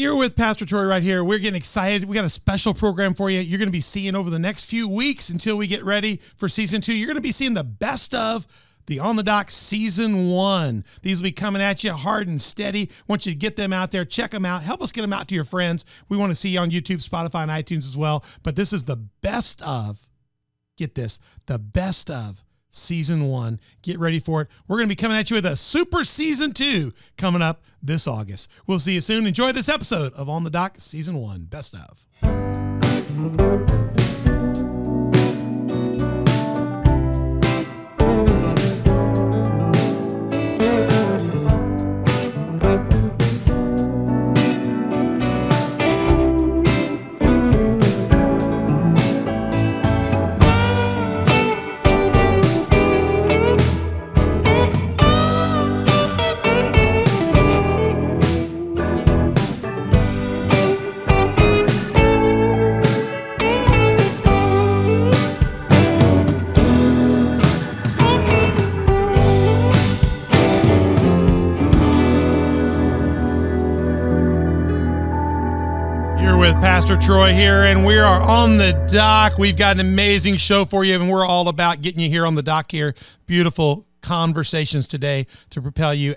You're with Pastor Troy right here. We're getting excited. We got a special program for you. You're going to be seeing over the next few weeks until we get ready for season two. You're going to be seeing the best of the On the Dock season one. These will be coming at you hard and steady. want you to get them out there, check them out, help us get them out to your friends. We want to see you on YouTube, Spotify, and iTunes as well. But this is the best of, get this, the best of season one. Get ready for it. We're going to be coming at you with a super season two coming up this August. We'll see you soon. Enjoy this episode of On the Dock season one. Best of. Troy here, and we are on the dock. We've got an amazing show for you, and we're all about getting you here on the dock here. Beautiful conversations today to propel you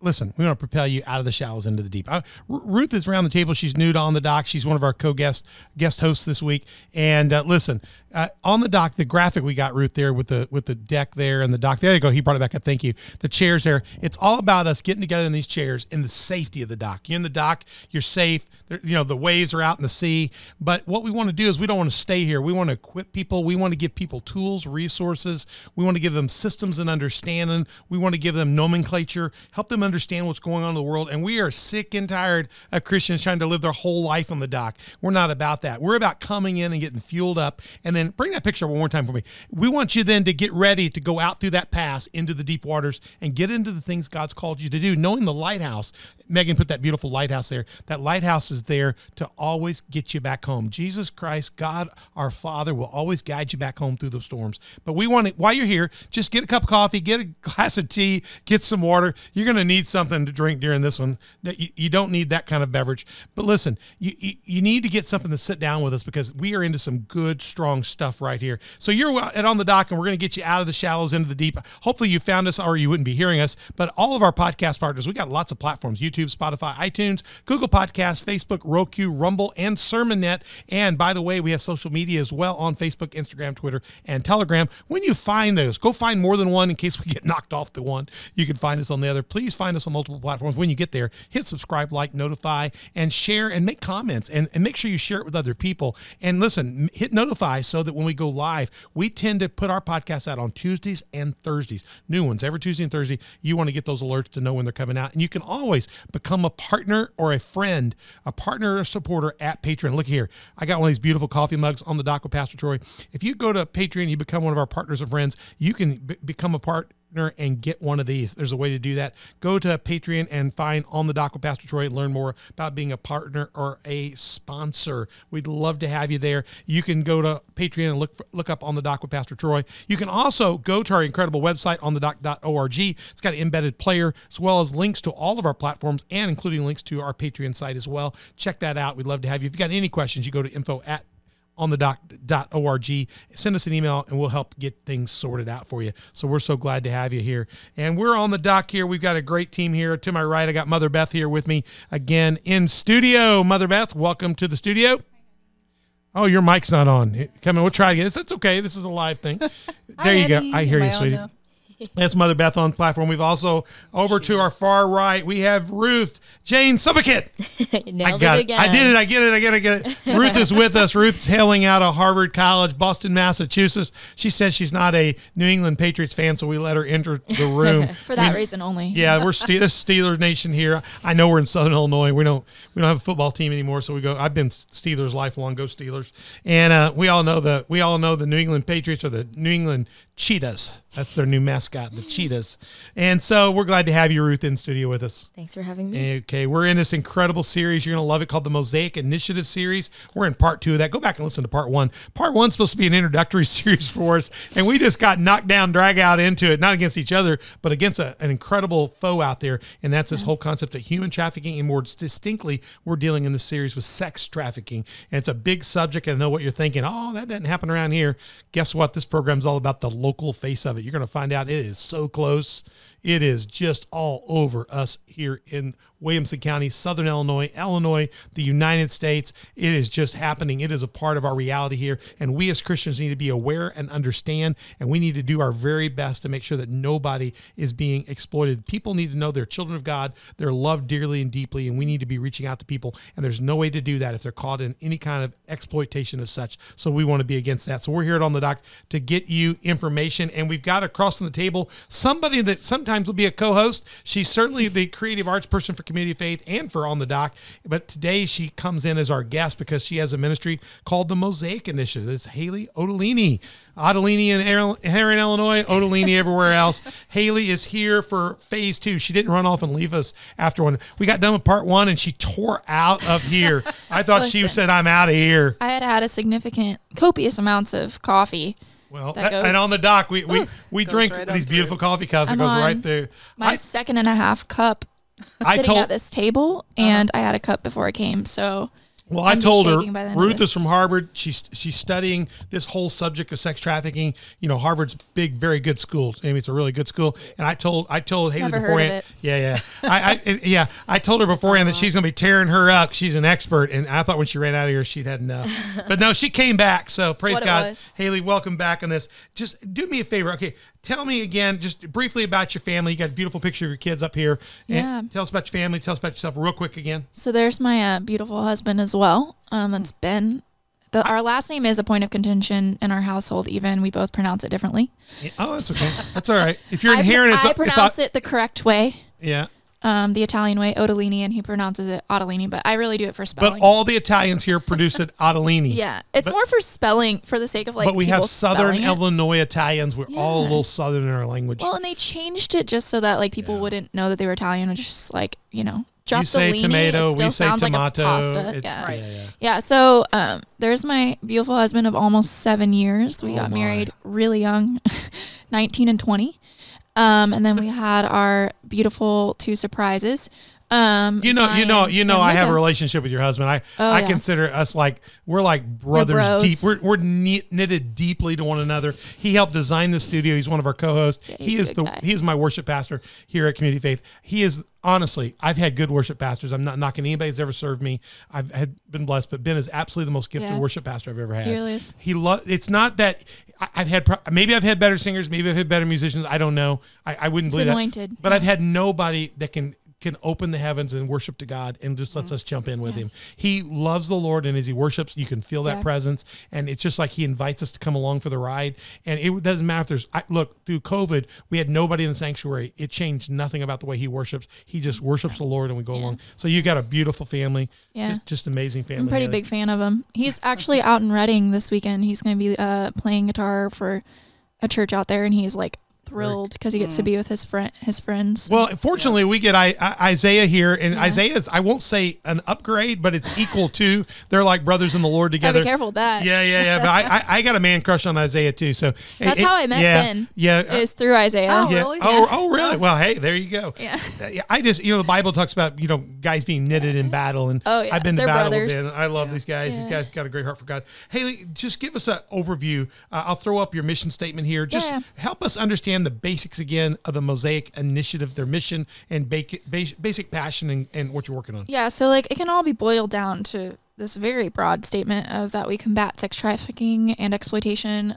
listen, we want to propel you out of the shallows into the deep. Uh, Ruth is around the table. She's to On the Dock. She's one of our co-guest guest hosts this week. And uh, listen, uh, on the dock, the graphic we got Ruth there with the with the deck there and the dock. There you go. He brought it back up. Thank you. The chairs there. It's all about us getting together in these chairs in the safety of the dock. You're in the dock. You're safe. You know the waves are out in the sea. But what we want to do is we don't want to stay here. We want to equip people. We want to give people tools, resources. We want to give them systems and understanding. We want to give them nomenclature. Help them understand what's going on in the world. And we are sick and tired of Christians trying to live their whole life on the dock. We're not about that. We're about coming in and getting fueled up and then bring that picture one more time for me. We want you then to get ready to go out through that pass into the deep waters and get into the things God's called you to do, knowing the lighthouse. Megan put that beautiful lighthouse there. That lighthouse is there to always get you back home. Jesus Christ, God our Father, will always guide you back home through the storms. But we want to, while you're here, just get a cup of coffee, get a glass of tea, get some water. You're going to need something to drink during this one. You, don't need that kind of beverage. But listen, you, you, you need to get something to sit down with us because we are into some good, strong stuff right here. So you're at on the dock, and we're going to get you out of the shallows into the deep. Hopefully, you found us, or you wouldn't be hearing us. But all of our podcast partners, we got lots of platforms: YouTube, Spotify, iTunes, Google Podcasts, Facebook, Roku, Rumble, and SermonNet. And by the way, we have social media as well on Facebook, Instagram, Twitter, and Telegram. When you find those, go find more than one in case we get knocked off the one. You can find us on the other. Please find us on multiple platforms. When you get there, hit subscribe, like, notify, and share, and make comments, and, and make sure you share it with other people. And listen, hit notify so that when we go live, we tend to put our podcasts out on Tuesdays and Thursdays, new ones every Tuesday and Thursday. You want to get those alerts to know when they're coming out. And you can always become a partner or a friend, a partner or supporter at Patreon. Look here, I got one of these beautiful coffee mugs on the dock with Pastor Troy. If you go to Patreon, you become one of our partners and friends, you can b- become a part and get one of these. There's a way to do that. Go to Patreon and find On the Dock with Pastor Troy and learn more about being a partner or a sponsor. We'd love to have you there. You can go to Patreon and look look up On the Dock with Pastor Troy. You can also go to our incredible website, onthedock.org. It's got an embedded player as well as links to all of our platforms and including links to our Patreon site as well. Check that out. We'd love to have you. If you got any questions, you go to info at on the dock.org. Send us an email and we'll help get things sorted out for you. So we're so glad to have you here. And we're on the dock here. We've got a great team here. To my right, I got Mother Beth here with me again in studio. Mother Beth, welcome to the studio. Oh, your mic's not on. Come on, we'll try again. That's okay. This is a live thing. There you go. I hear you, sweetie. That's Mother Beth on the platform. We've also over to our far right, we have Ruth Jane Subakit. I got it, it, I did it. I get it. I get it. I get it. Ruth is with us. Ruth's hailing out of Harvard College, Boston, Massachusetts. She says she's not a New England Patriots fan, so we let her enter the room. For that we, reason only. Yeah, we're Steelers Nation here. I know we're in Southern Illinois. We don't we don't have a football team anymore, so we go. I've been Steelers lifelong. Go Steelers. And uh, we all know the we all know the New England Patriots are the New England cheetahs. That's their new mascot, the cheetahs. And so we're glad to have you, Ruth, in studio with us. Thanks for having me. Okay, we're in this incredible series. You're going to love it called the Mosaic Initiative Series. We're in part two of that. Go back and listen to part one. Part one's supposed to be an introductory series for us, and we just got knocked down, drag out into it, not against each other, but against a, an incredible foe out there. And that's this whole concept of human trafficking. And more distinctly, we're dealing in this series with sex trafficking. And it's a big subject. And I know what you're thinking. Oh, that doesn't happen around here. Guess what? This program's all about the local face of it. You're going to find out it is so close. It is just all over us here in Williamson County, Southern Illinois, Illinois, the United States. It is just happening. It is a part of our reality here. And we as Christians need to be aware and understand. And we need to do our very best to make sure that nobody is being exploited. People need to know they're children of God. They're loved dearly and deeply. And we need to be reaching out to people. And there's no way to do that if they're caught in any kind of exploitation of such. So we want to be against that. So we're here at On the Dock to get you information. And we've got across on the table somebody that sometimes will be a co host. She's certainly the creative arts person for Community of Faith and for On the Dock. But today she comes in as our guest because she has a ministry called the Mosaic Initiative. It's Haley Ottolini. Ottolini in Herrin, Illinois, Ottolini everywhere else. Haley is here for phase two. She didn't run off and leave us after one. We got done with part one and she tore out of here. I thought Listen, she said, I'm out of here. I had had a significant, copious amounts of coffee. Well, that goes, and on the dock, we we, we drink right these beautiful coffee cups. It goes right there. My I, second and a half cup sitting told, at this table, uh-huh. and uh-huh. I had a cup before I came. So well, I'm i told her Ruth is from Harvard. She's she's studying this whole subject of sex trafficking. You know, Harvard's big, very good school. I mean, it's a really good school. And I told I told Haley Never beforehand. Yeah, yeah. I, I, yeah. I told her beforehand uh-huh. that she's going to be tearing her up. She's an expert, and I thought when she ran out of here, she'd had enough. but no, she came back. So praise God, Haley. Welcome back on this. Just do me a favor, okay? Tell me again, just briefly about your family. You got a beautiful picture of your kids up here. Yeah. tell us about your family. Tell us about yourself, real quick again. So there's my uh, beautiful husband as well. Um, it's Ben. The, our last name is a point of contention in our household. Even we both pronounce it differently. Oh, that's okay. that's all right. If you're in Herrin, I, I pronounce it's, it the correct way. Yeah um, the Italian way, Ottolini, and he pronounces it Ottolini, but I really do it for spelling. But all the Italians here produce it Ottolini. yeah, it's but, more for spelling, for the sake of like. But we have Southern Illinois Italians. We're yeah. all a little Southern in our language. Well, and they changed it just so that like people yeah. wouldn't know that they were Italian, which just like you know. Drop you say leanie, tomato, we say tomato. Like yeah. yeah. yeah, yeah. So um, there's my beautiful husband of almost seven years. We oh got my. married really young, 19 and 20. Um, and then we had our beautiful two surprises. Um, you know, you know, you know, I have a relationship with your husband. I, oh, I yeah. consider us like we're like brothers we're deep. We're, we're knitted deeply to one another. He helped design the studio. He's one of our co-hosts. Yeah, he is the guy. he is my worship pastor here at Community Faith. He is honestly, I've had good worship pastors. I'm not knocking anybody that's ever served me. I've had been blessed, but Ben is absolutely the most gifted yeah. worship pastor I've ever had. He really is. He lo- It's not that I've had maybe I've had better singers, maybe I've had better musicians. I don't know. I, I wouldn't believe anointed. that. But. I've had nobody that can can open the heavens and worship to God and just lets us jump in with yeah. him. He loves the Lord and as he worships, you can feel that yeah. presence. And it's just like he invites us to come along for the ride. And it doesn't matter if there's, I, look, through COVID, we had nobody in the sanctuary. It changed nothing about the way he worships. He just worships the Lord and we go along. So you got a beautiful family. Yeah. Just, just amazing family. I'm pretty big fan of him. He's actually out in Reading this weekend. He's going to be uh, playing guitar for a church out there and he's like thrilled because he gets mm. to be with his friend his friends. Well, fortunately, yeah. we get I, I, Isaiah here, and yeah. Isaiah's I won't say an upgrade, but it's equal to. They're like brothers in the Lord together. be careful with that. Yeah, yeah, yeah. But I, I, I, got a man crush on Isaiah too. So that's it, how I met yeah, Ben. Yeah, is through Isaiah. Oh, yeah. really? Oh, oh, really? Well, hey, there you go. Yeah. I just you know the Bible talks about you know guys being knitted in battle, and oh, yeah. I've been to battle brothers. with Ben. I love these guys. These guys got a great heart for God. Haley, just give us an overview. Uh, I'll throw up your mission statement here. Just help us understand the basics again of the Mosaic Initiative, their mission and basic passion and, and what you're working on? Yeah, so like it can all be boiled down to this very broad statement of that we combat sex trafficking and exploitation.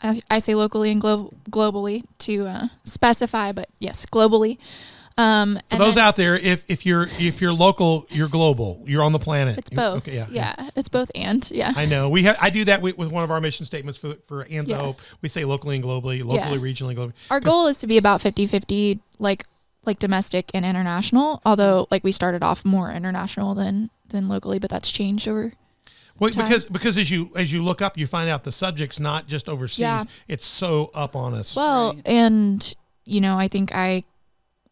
I, I say locally and glo- globally to uh, specify, but yes, globally. Um, For those then, out there, if if you're if you're local, you're global. You're on the planet. It's both. Okay, yeah, yeah, it's both and yeah. I know. We have, I do that with, with one of our mission statements for for Anza yeah. Hope. We say locally and globally, locally, yeah. regionally, globally. Our goal is to be about 50-50, like like domestic and international. Although like we started off more international than than locally, but that's changed over Well, because because as you as you look up, you find out the subject's not just overseas; Yeah. it's so up on us. Well, Right. and you know, I think I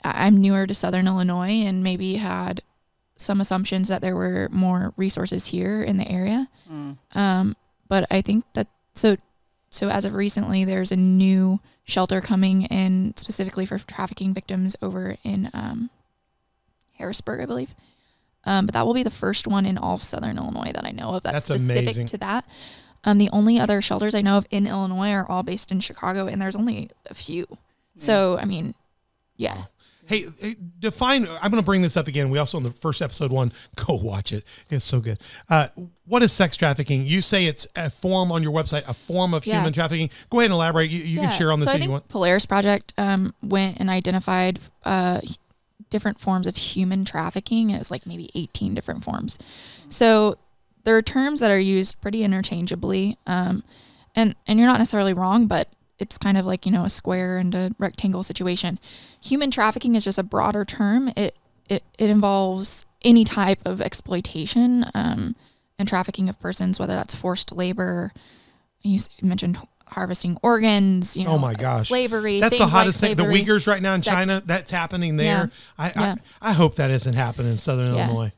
I'm newer to Southern Illinois and maybe had some assumptions that there were more resources here in the area. Mm. Um, but I think that so so as of recently, there's a new shelter coming in specifically for trafficking victims over in um, Harrisburg, I believe. Um, but that will be the first one in all of Southern Illinois that I know of that's, That's specific amazing. to that. Um, the only other shelters I know of in Illinois are all based in Chicago, and there's only a few. So I mean, yeah, Hey, define. I'm going to bring this up again. We also on the first episode one. Go watch it. It's so good. Uh, what is sex trafficking? You say it's a form on your website, a form of Yeah. human trafficking. Go ahead and elaborate. You, you can share on this So if you want. Polaris Project um, went and identified uh, different forms of human trafficking. It was like maybe 18 different forms. So there are terms that are used pretty interchangeably, um, and and you're not necessarily wrong, but it's kind of like you know a square and a rectangle situation. Human trafficking is just a broader term. It it, it involves any type of exploitation um, and trafficking of persons, whether that's forced labor. You mentioned harvesting organs. You know, Oh my gosh. slavery. That's the things like hottest thing. The. Uyghurs right now in Sec- China. That's happening there. I, Yeah. I I hope that isn't happening in Southern Yeah. Illinois.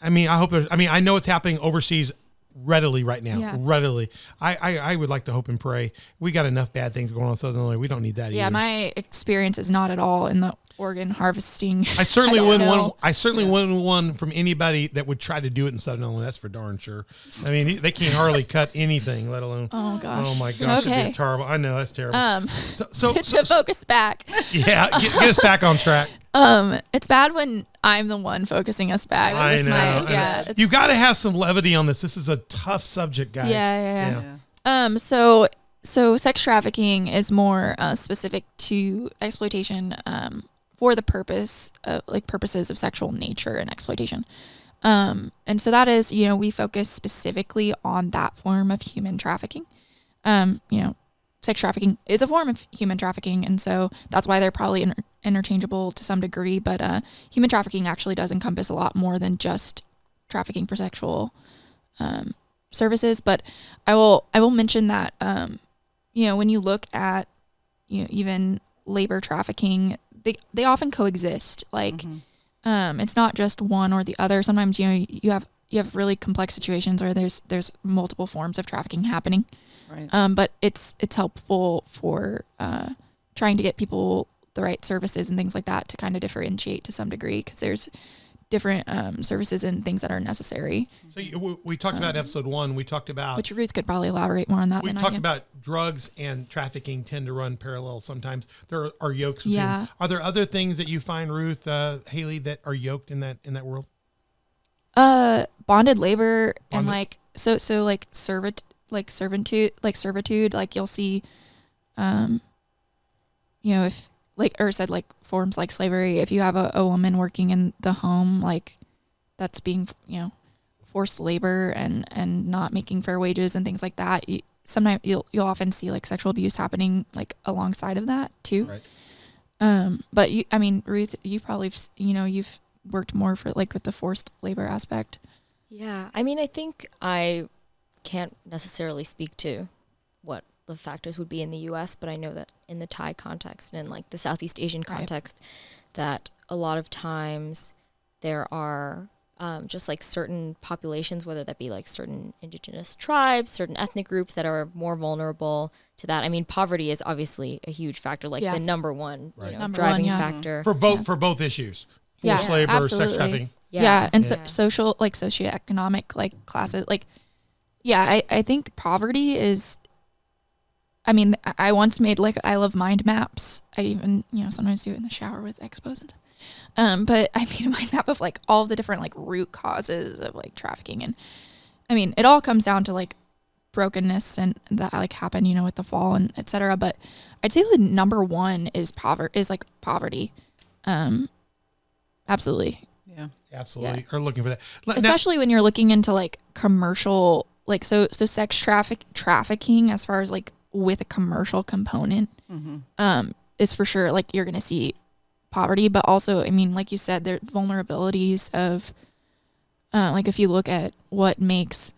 I mean, I hope. There's, I mean, I know it's happening overseas readily right now. Yeah. Readily. I, I I would like to hope and pray. We got enough bad things going on in Southern Illinois. We don't need that Yeah, either. my experience is not at all in the organ harvesting. I certainly wouldn't know. want. I certainly wouldn't want one from anybody that would try to do it in Southern Illinois. That's for darn sure. I mean, they can't hardly cut anything, let alone. Oh gosh. Oh my gosh, it'd Okay. be terrible. I know that's terrible. Um, so, so, to so- focus back. yeah, get, get us back on track. Um, it's bad when I'm the one focusing us back. I with know. my- I yeah, it's- you got to have some levity on this. This is a tough subject, guys. Yeah, yeah, yeah. Yeah. Um, so so sex trafficking is more uh, specific to exploitation um, for the purpose of like purposes of sexual nature and exploitation. Um, and so that is, you know, we focus specifically on that form of human trafficking. Um, you know, sex trafficking is a form of human trafficking, and so that's why they're probably inter- interchangeable to some degree. But uh, human trafficking actually does encompass a lot more than just trafficking for sexual um, services. But I will I will mention that um, you know when you look at you know even labor trafficking, they they often coexist. Like Mhm. um, it's not just one or the other. Sometimes you know you have you have really complex situations where there's there's multiple forms of trafficking happening. Right. Um, but it's it's helpful for uh, trying to get people the right services and things like that to kind of differentiate to some degree because there's different um, services and things that are necessary. So you, we, we talked about episode one. We talked about Which Ruth could probably elaborate more on that we talked about drugs and trafficking tend to run parallel sometimes. There are yokes. Yeah. them. Are there other things that you find, Ruth, uh, Haley, that are yoked in that in that world? Uh, bonded labor and like so so like servit like servitude like servitude like you'll see, um, you know if like or said like forms like slavery if you have a, a woman working in the home like that's being you know forced labor and and not making fair wages and things like that. You, sometimes you'll you'll often see like sexual abuse happening like alongside of that too. Right. Um, but you, I mean, Ruth, you probably, you know, you've worked more for like with the forced labor aspect. Yeah, I mean, I think I can't necessarily speak to what the factors would be in the U.S., but I know that in the Thai context and in like the Southeast Asian Right. context, that a lot of times there are um, just like certain populations, whether that be like certain indigenous tribes, certain ethnic groups that are more vulnerable to that. I mean, poverty is obviously a huge factor, like Yeah. the number one you know, Number one, driving yeah. factor. For both Yeah. for both issues, Yeah, forced labor, sex trafficking. Yeah, and so, social, like socioeconomic, like classes, like, yeah, I, I think poverty is. I mean, I- I once made like I love mind maps. I even you know sometimes do it in the shower with expos and stuff. Um, but I made a mind map of like all the different like root causes of like trafficking, and I mean, it all comes down to like brokenness and that like happened, you know, with the fall and etc. But I'd say the number one is poverty is like poverty. Um, absolutely. Yeah. Absolutely, are looking for that. Let- now- especially when you're looking into like commercial like so so sex traffic trafficking as far as like with a commercial component Mm-hmm. um is for sure like you're gonna see poverty but also i mean like you said there vulnerabilities of uh, like if you look at what makes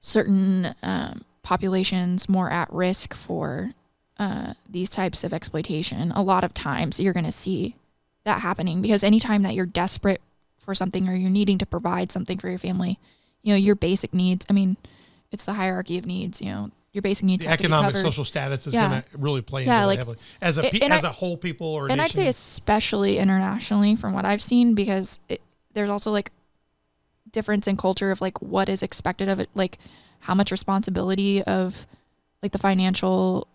certain um, populations more at risk for uh, these types of exploitation, a lot of times you're going to see that happening because anytime that you're desperate for something or you're needing to provide something for your family, you know, your basic needs. I mean, it's the hierarchy of needs. You know, your basic needs. The economic social status is yeah. going to really play yeah, into like, heavily as a pe- as I, a whole people or and nation. I'd say especially internationally from what I've seen because it, there's also like difference in culture of like what is expected of it, like how much responsibility of like the financial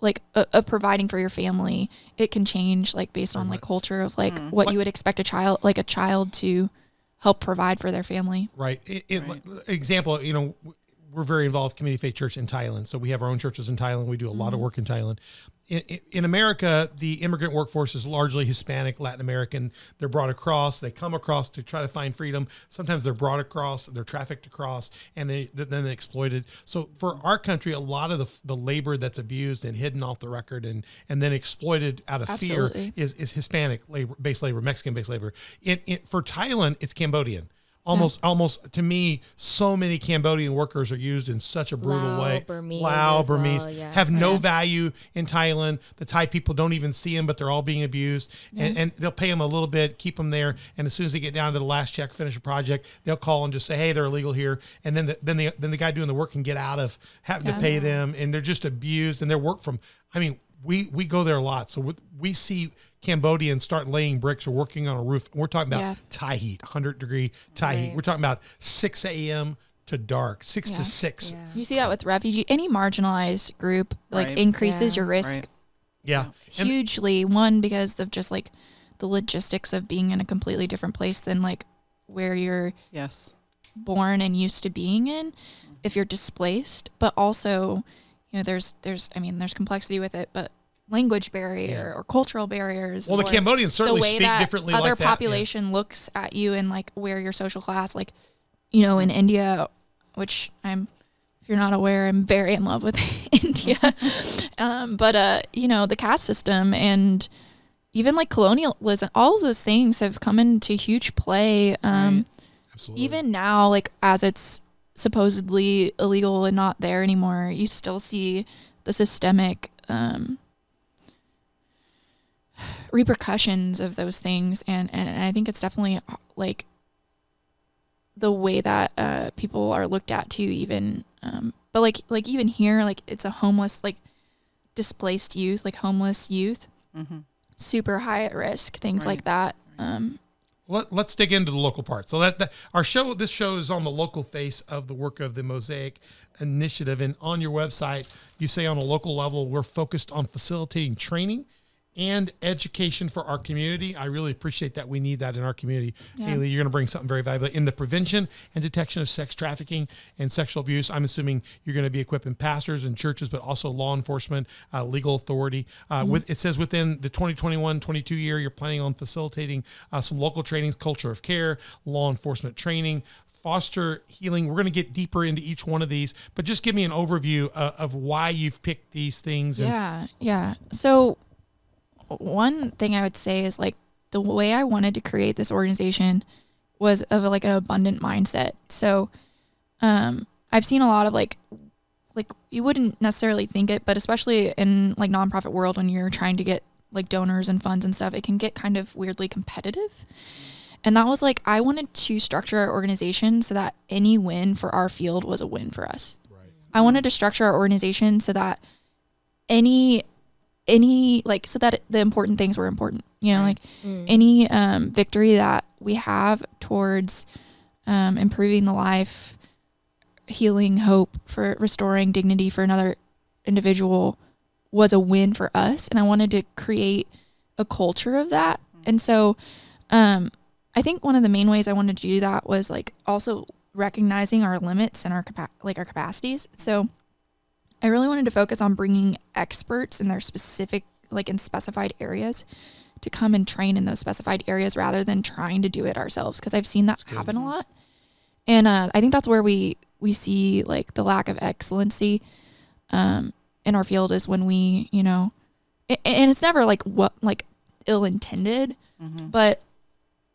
like uh, of providing for your family it can change like based on like culture of like mm. what, what you would expect a child like a child to help provide for their family right, it, it, right. example you know we're very involved community faith church in thailand so we have our own churches in thailand we do a lot mm-hmm. of work in thailand in, in, America, the immigrant workforce is largely Hispanic, Latin American. They're brought across. They come across to try to find freedom. Sometimes they're brought across, they're trafficked across, and they then they're exploited. So for our country, a lot of the, the labor that's abused and hidden off the record and and then exploited out of Absolutely. fear is is Hispanic labor, based labor, Mexican based labor. In, in, for Thailand, it's Cambodian almost yeah. almost to me so many cambodian workers are used in such a brutal Lao, way Burmese Lao, Burmese well, yeah. have no yeah. value in Thailand the Thai people don't even see them but they're all being abused and, and, they'll pay them a little bit keep them there and as soon as they get down to the last check finish a project they'll call and just say hey they're illegal here and then the, then the then the guy doing the work can get out of having to pay them and they're just abused and their work from I mean we we go there a lot so we see Cambodians start laying bricks or working on a roof. We're talking about yeah. Thai heat, 100 degree Thai right. heat. We're talking about 6 a.m. to dark, 6 yeah. to 6. Yeah. You see that with refugee, any marginalized group like right. increases your risk right. yeah. hugely. And One, because of just like the logistics of being in a completely different place than like where you're yes born and used to being in if you're displaced but also you know there's there's i mean there's complexity with it but language barrier yeah. or cultural barriers. Well, the Cambodians certainly the way speak that differently. Other like population yeah. looks at you and like where your social class, like you know, in India, which I'm, if you're not aware, I'm very in love with India. um, but uh, you know, the caste system and even like colonialism, all of those things have come into huge play. Um, right. Absolutely. Even now, like as it's supposedly illegal and not there anymore, you still see the systemic um, repercussions of those things and, and, and I think it's definitely like the way that uh, people are looked at too even um, but like like even here like it's a homeless like displaced youth like homeless youth mm-hmm. super high at risk things right. like that um, Let, us dig into the local part. So that, that our show this show is on the local face of the work of the mosaic initiative. And on your website you say on a local level we're focused on facilitating training and education for our community. I really appreciate that. We need that in our community. Yeah. Haley, you're going to bring something very valuable in the prevention and detection of sex trafficking and sexual abuse. I'm assuming you're going to be equipping pastors and churches, but also law enforcement, uh, legal authority. Uh, mm-hmm. With it says within the 2021-22 year, you're planning on facilitating uh, some local trainings, culture of care, law enforcement training, foster healing. We're going to get deeper into each one of these, but just give me an overview uh, of why you've picked these things. yeah, yeah. So one thing I would say is like the way I wanted to create this organization was of like an abundant mindset. So um, I've seen a lot of like like you wouldn't necessarily think it, but especially in like nonprofit world when you're trying to get like donors and funds and stuff, it can get kind of weirdly competitive. And that was like I wanted to structure our organization so that any win for our field was a win for us. Right. I wanted to structure our organization so that any any like so that the important things were important you know like mm. any um, victory that we have towards um, improving the life healing hope for restoring dignity for another individual was a win for us and i wanted to create a culture of that mm. and so um, i think one of the main ways i wanted to do that was like also recognizing our limits and our capa- like our capacities so I really wanted to focus on bringing experts in their specific, like in specified areas to come and train in those specified areas rather than trying to do it ourselves because I've seen that happen a lot. And uh, I think that's where we we see like the lack of excellency um, in our field is when we, you know, and it's never like what like ill intended, mm-hmm. but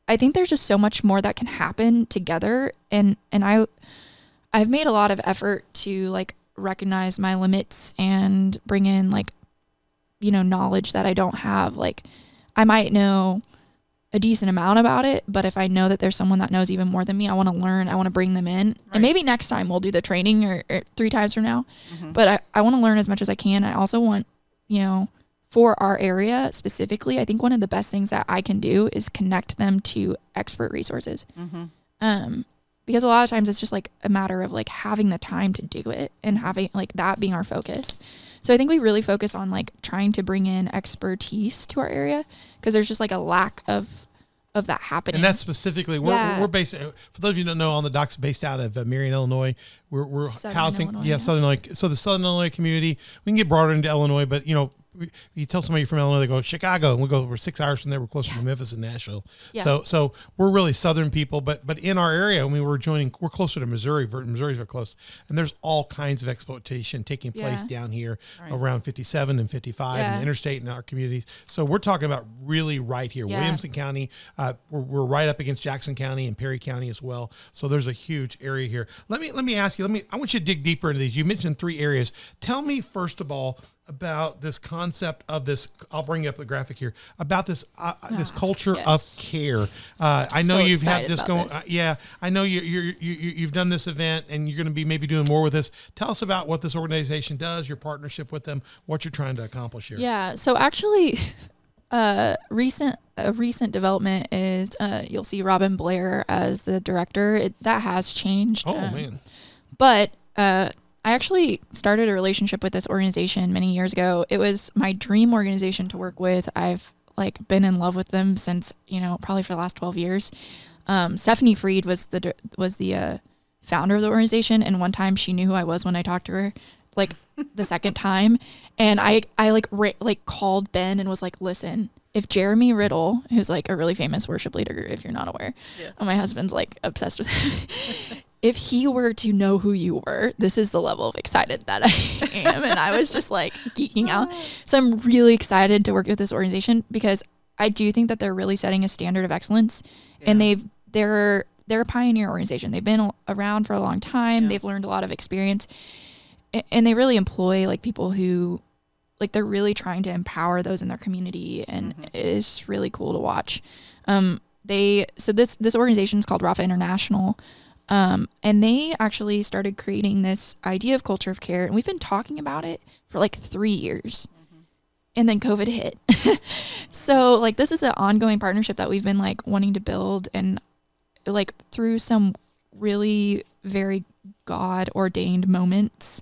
I think there's just so much more that can happen together and and I I've made a lot of effort to like recognize my limits and bring in like you know knowledge that I don't have like I might know a decent amount about it, but if I know that there's someone that knows even more than me, I want to learn, I want to bring them in. Right. And maybe next time we'll do the training or, or three times from now. Mm-hmm. But I, I want to learn as much as I can. I also want, you know, for our area specifically, I think one of the best things that I can do is connect them to expert resources. Mm-hmm. Um, because a lot of times it's just like a matter of like having the time to do it and having like that being our focus. So I think we really focus on like trying to bring in expertise to our area because there's just like a lack of of that happening. And that's specifically we're, yeah. we're based for those of you who don't know on the docks based out of uh, Marion, Illinois. We're we're Southern housing Illinois, yeah, yeah, Southern Illinois. So the Southern Illinois community, we can get broader into Illinois, but you know, you tell somebody from Illinois, they go Chicago, and we go we're six hours from there. We're closer yeah. to Memphis and Nashville. Yeah. So so we're really Southern people, but but in our area, I mean, we're joining. We're closer to Missouri. Missouri's very close, and there's all kinds of exploitation taking place yeah. down here right. around 57 and 55 and the interstate in our communities. So we're talking about really right here, Williamson County. Uh, we're, we're right up against Jackson County and Perry County as well. So there's a huge area here. Let me let me ask you. Let me. I want you to dig deeper into these. You mentioned three areas. Tell me first of all about this concept of this. I'll bring up the graphic here about this uh, oh, this culture yes. of care. Uh, I know so you've had this going. Uh, yeah, I know you you you you've done this event and you're going to be maybe doing more with this. Tell us about what this organization does, your partnership with them, what you're trying to accomplish here. Yeah. So actually. Uh, recent a recent development is uh, you'll see Robin Blair as the director. It, that has changed. Oh um, man! But uh, I actually started a relationship with this organization many years ago. It was my dream organization to work with. I've like been in love with them since you know probably for the last twelve years. Um, Stephanie Freed was the was the uh, founder of the organization, and one time she knew who I was when I talked to her, like the second time, and I I like ra- like called Ben and was like, listen. If Jeremy Riddle, who's like a really famous worship leader, if you're not aware, yeah. my husband's like obsessed with him, if he were to know who you were, this is the level of excited that I am. and I was just like geeking out. So I'm really excited to work with this organization because I do think that they're really setting a standard of excellence yeah. and they've they're they're a pioneer organization. They've been around for a long time. Yeah. They've learned a lot of experience and they really employ like people who like they're really trying to empower those in their community and mm-hmm. it's really cool to watch. Um they so this this organization is called Rapha International um, and they actually started creating this idea of culture of care, and we've been talking about it for like three years. Mm-hmm. And then COVID hit. so, like, this is an ongoing partnership that we've been like wanting to build, and like through some really very God ordained moments,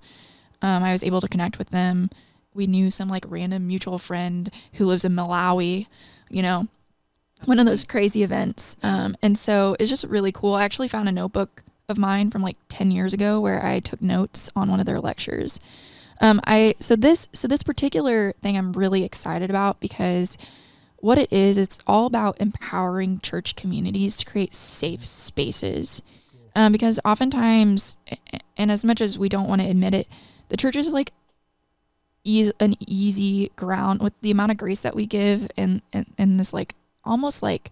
um, I was able to connect with them. We knew some like random mutual friend who lives in Malawi, you know, one of those crazy events. Um, and so it's just really cool. I actually found a notebook of mine from like 10 years ago where I took notes on one of their lectures. Um, I so this so this particular thing I'm really excited about because what it is, it's all about empowering church communities to create safe spaces. Um, because oftentimes, and as much as we don't want to admit it, the church is like an easy ground with the amount of grace that we give and, and, and this like almost like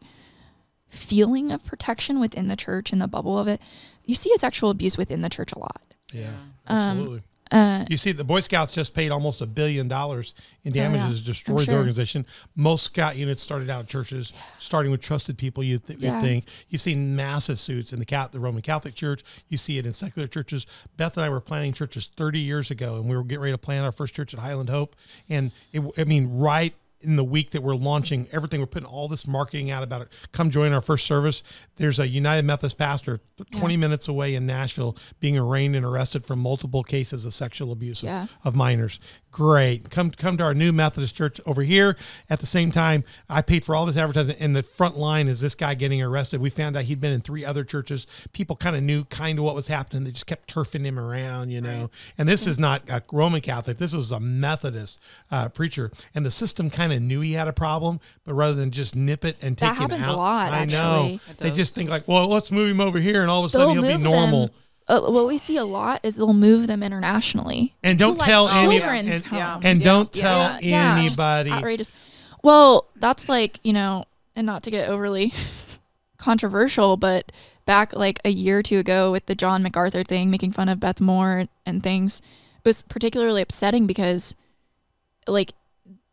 feeling of protection within the church and the bubble of it. You see sexual abuse within the church a lot. Yeah, absolutely. Um, uh, you see, the Boy Scouts just paid almost a billion dollars in damages, yeah, destroyed sure. the organization. Most Scout units started out churches, yeah. starting with trusted people. You th- yeah. think you see massive suits in the Cat, the Roman Catholic Church. You see it in secular churches. Beth and I were planning churches 30 years ago, and we were getting ready to plan our first church at Highland Hope. And it, I mean, right in the week that we're launching everything, we're putting all this marketing out about it. Come join our first service. There's a United Methodist pastor 20 yeah. minutes away in Nashville being arraigned and arrested for multiple cases of sexual abuse yeah. of, of minors great. Come come to our new Methodist church over here. At the same time, I paid for all this advertising. And the front line is this guy getting arrested. We found out he'd been in three other churches. People kind of knew kind of what was happening. They just kept turfing him around, you know. Right. And this is not a Roman Catholic. This was a Methodist uh, preacher. And the system kind of knew he had a problem, but rather than just nip it and take that him happens out, a lot. I actually. know they just think like, well, let's move him over here, and all of a sudden They'll he'll be normal. Them uh, what we see a lot is they'll move them internationally and don't to, tell like, any and, and don't tell yeah, anybody. outrageous. Well, that's like you know, and not to get overly controversial, but back like a year or two ago with the John MacArthur thing, making fun of Beth Moore and things, it was particularly upsetting because like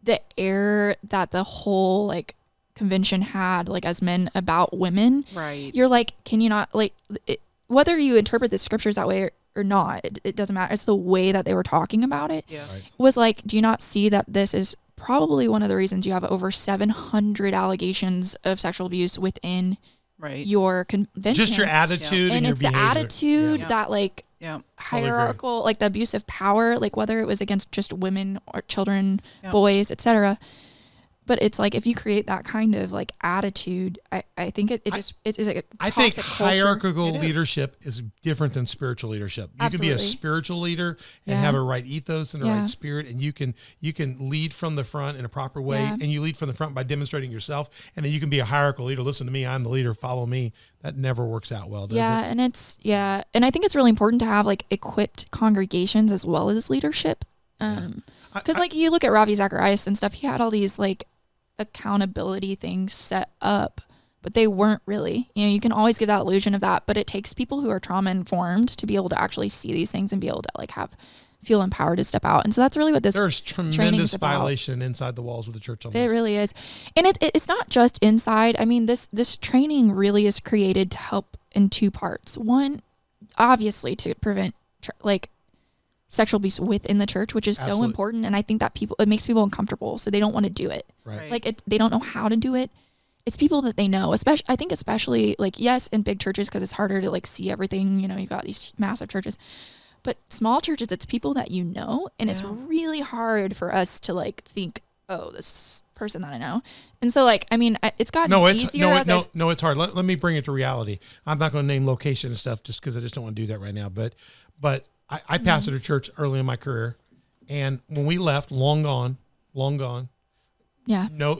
the air that the whole like convention had like as men about women Right. you're like can you not like it, whether you interpret the scriptures that way or, or not it, it doesn't matter it's the way that they were talking about it Yes. was like do you not see that this is probably one of the reasons you have over 700 allegations of sexual abuse within Right. your convention Just your attitude and, and your it's the attitude Yeah. that like yeah. Hierarchical like the abuse of power like whether it was against just women or children Yeah. boys etc but it's like if you create that kind of like attitude i, I think it, it I- just it is a I think toxic culture. hierarchical It is. leadership is different than spiritual leadership. You can be a spiritual leader and Yeah. have a right ethos and a Yeah. right spirit, and you can you can lead from the front in a proper way, Yeah. and you lead from the front by demonstrating yourself, and then you can be a hierarchical leader. Listen to me, I'm the leader. Follow me. That never works out well, does it yeah it? and it's yeah and i think it's really important to have like equipped congregations as well as leadership um I- because like you look at ravi zacharias and stuff he had all these like accountability things set up but they weren't really you know you can always give that illusion of that but it takes people who are trauma informed to be able to actually see these things and be able to like have feel empowered to step out and so that's really what this There's tremendous about. violation inside the walls of the church on it this. really is, and it, it- it's not just inside. I mean, this this training really is created to help in two parts. One, obviously, to prevent tr- like sexual abuse within the church, which is so important. And I think that people it makes people uncomfortable, so they don't want to do it. right. Right. Like it, they don't know how to do it. It's people that they know, especially I think especially like yes, in big churches because it's harder to like see everything. You know, you got these massive churches. But small churches, it's people that you know, and it's really hard for us to like think, oh, this person that I know. And so, like, I mean, it's gotten No, it's easier no, as it, no, I've- no, it's hard. Let, let me bring it to reality. I'm not going to name location and stuff just because I just don't want to do that right now. But, but I, I pastored a church early in my career, and when we left, long gone, long gone, yeah, no,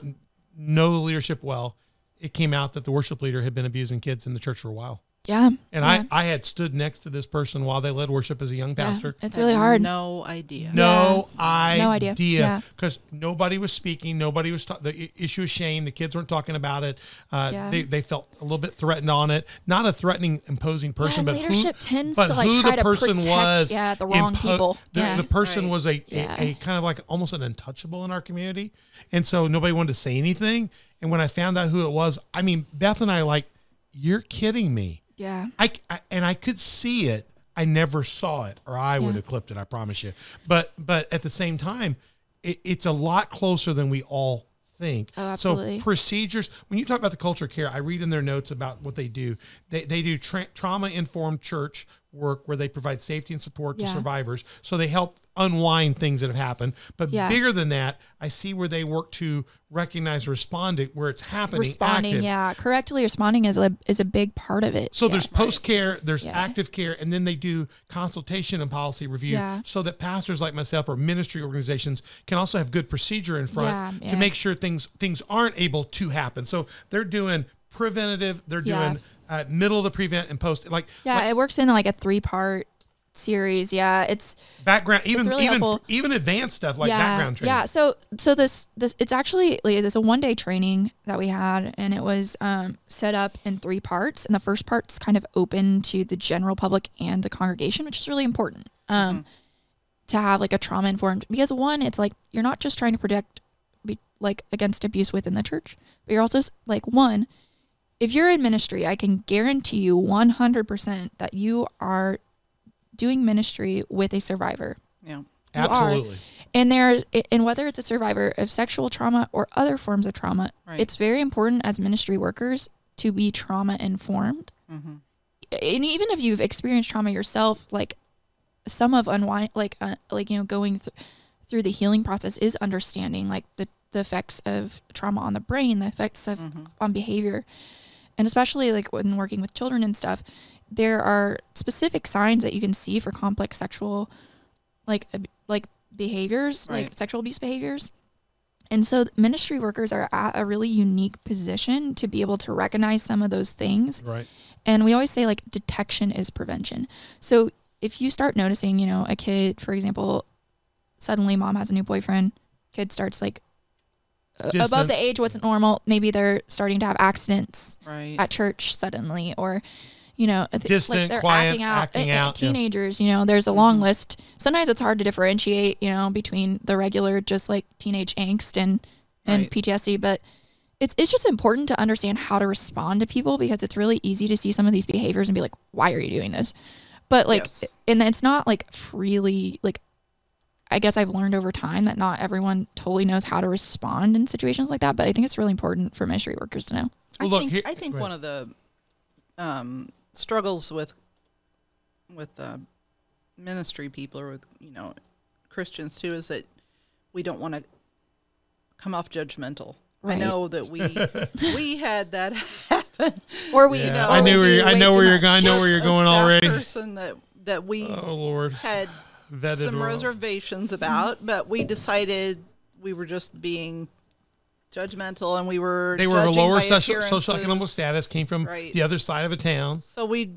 know the leadership well. It came out that the worship leader had been abusing kids in the church for a while, yeah, and yeah, I, I had stood next to this person while they led worship as a young pastor. yeah. pastor. It's really hard. No idea. No No idea. idea. Yeah. Because nobody was speaking. Nobody was ta- the issue of shame. The kids weren't talking about it. Uh, Yeah. they, they felt a little bit threatened on it. Not a threatening, imposing person, Yeah, but leadership who, tends but to, like, who try the to protect, was. yeah, the wrong people. The, Yeah. the person Right. was a, Yeah. a, a kind of like almost an untouchable in our community, and so nobody wanted to say anything. And when I found out who it was, I mean, Beth and I like, you're kidding me. Yeah, I, I- and I could see it. I never saw it, or I would have clipped it. I promise you. But but at the same time, it, it's a lot closer than we all think. Oh, absolutely. So procedures. When you talk about the culture care, I read in their notes about what they do. They they do tra- trauma informed church work where they provide safety and support to Yeah. survivors. So they help unwind things that have happened. But Yeah. bigger than that, I see where they work to recognize, respond to where it's happening. responding. active. Yeah, correctly responding is a is a big part of it. So yeah. there's post care, there's Yeah. active care, and then they do consultation and policy review so that pastors like myself or ministry organizations can also have good procedure in front to make sure things things aren't able to happen. So they're doing preventative, they're doing uh, middle of the prevent and post like, yeah, like it works in like a three part series. Yeah, it's background even really even helpful. even advanced stuff like yeah, background training. Yeah. So so this this it's actually like, it's a one day training that we had, and it was um, set up in three parts. And the first part's kind of open to the general public and the congregation, which is really important. Um, to have like a trauma informed because one, it's like you're not just trying to protect be, like against abuse within the church, but you're also like one. If you're in ministry, I can guarantee you 100% that you are doing ministry with a survivor. Yeah. you are. Absolutely. And there's and whether it's a survivor of sexual trauma or other forms of trauma, Right. it's very important as ministry workers to be trauma informed. Mm-hmm. And even if you've experienced trauma yourself, like some of unwind, like uh, like you know, going th- through the healing process is understanding like the the effects of trauma on the brain, the effects of Mm-hmm. on behavior, and especially like when working with children and stuff, there are specific signs that you can see for complex sexual, like like behaviors, like sexual abuse behaviors. And so ministry workers are at a really unique position to be able to recognize some of those things. Right. And we always say like detection is prevention. So if you start noticing, you know, a kid, for example, suddenly mom has a new boyfriend, kid starts like uh, above the age what's normal. Maybe they're starting to have accidents right. at church suddenly, or you know, th- Distant, like they're quiet, acting out. acting Uh, out, yeah. Teenagers, you know, there's a long list. Sometimes it's hard to differentiate, you know, between the regular just like teenage angst and and Right. PTSD, but it's it's just important to understand how to respond to people because it's really easy to see some of these behaviors and be like, why are you doing this? But like, Yes. and it's not like freely like. I guess I've learned over time that not everyone totally knows how to respond in situations like that, but I think it's really important for ministry workers to know. I look, think, here- I think go one of the um, struggles with with uh, ministry people or with you know Christians too is that we don't want to come off judgmental. I know that we we had that happen. Or we, Yeah, or I we knew where do you're, I know where you're going. I know where you're going staff already. Person that that we Oh Lord, had vetted some wrong. reservations about, but we decided we were just being judgmental and we were They were a lower by social, socioeconomic appearances. status, came from Right. the other side of a town. So we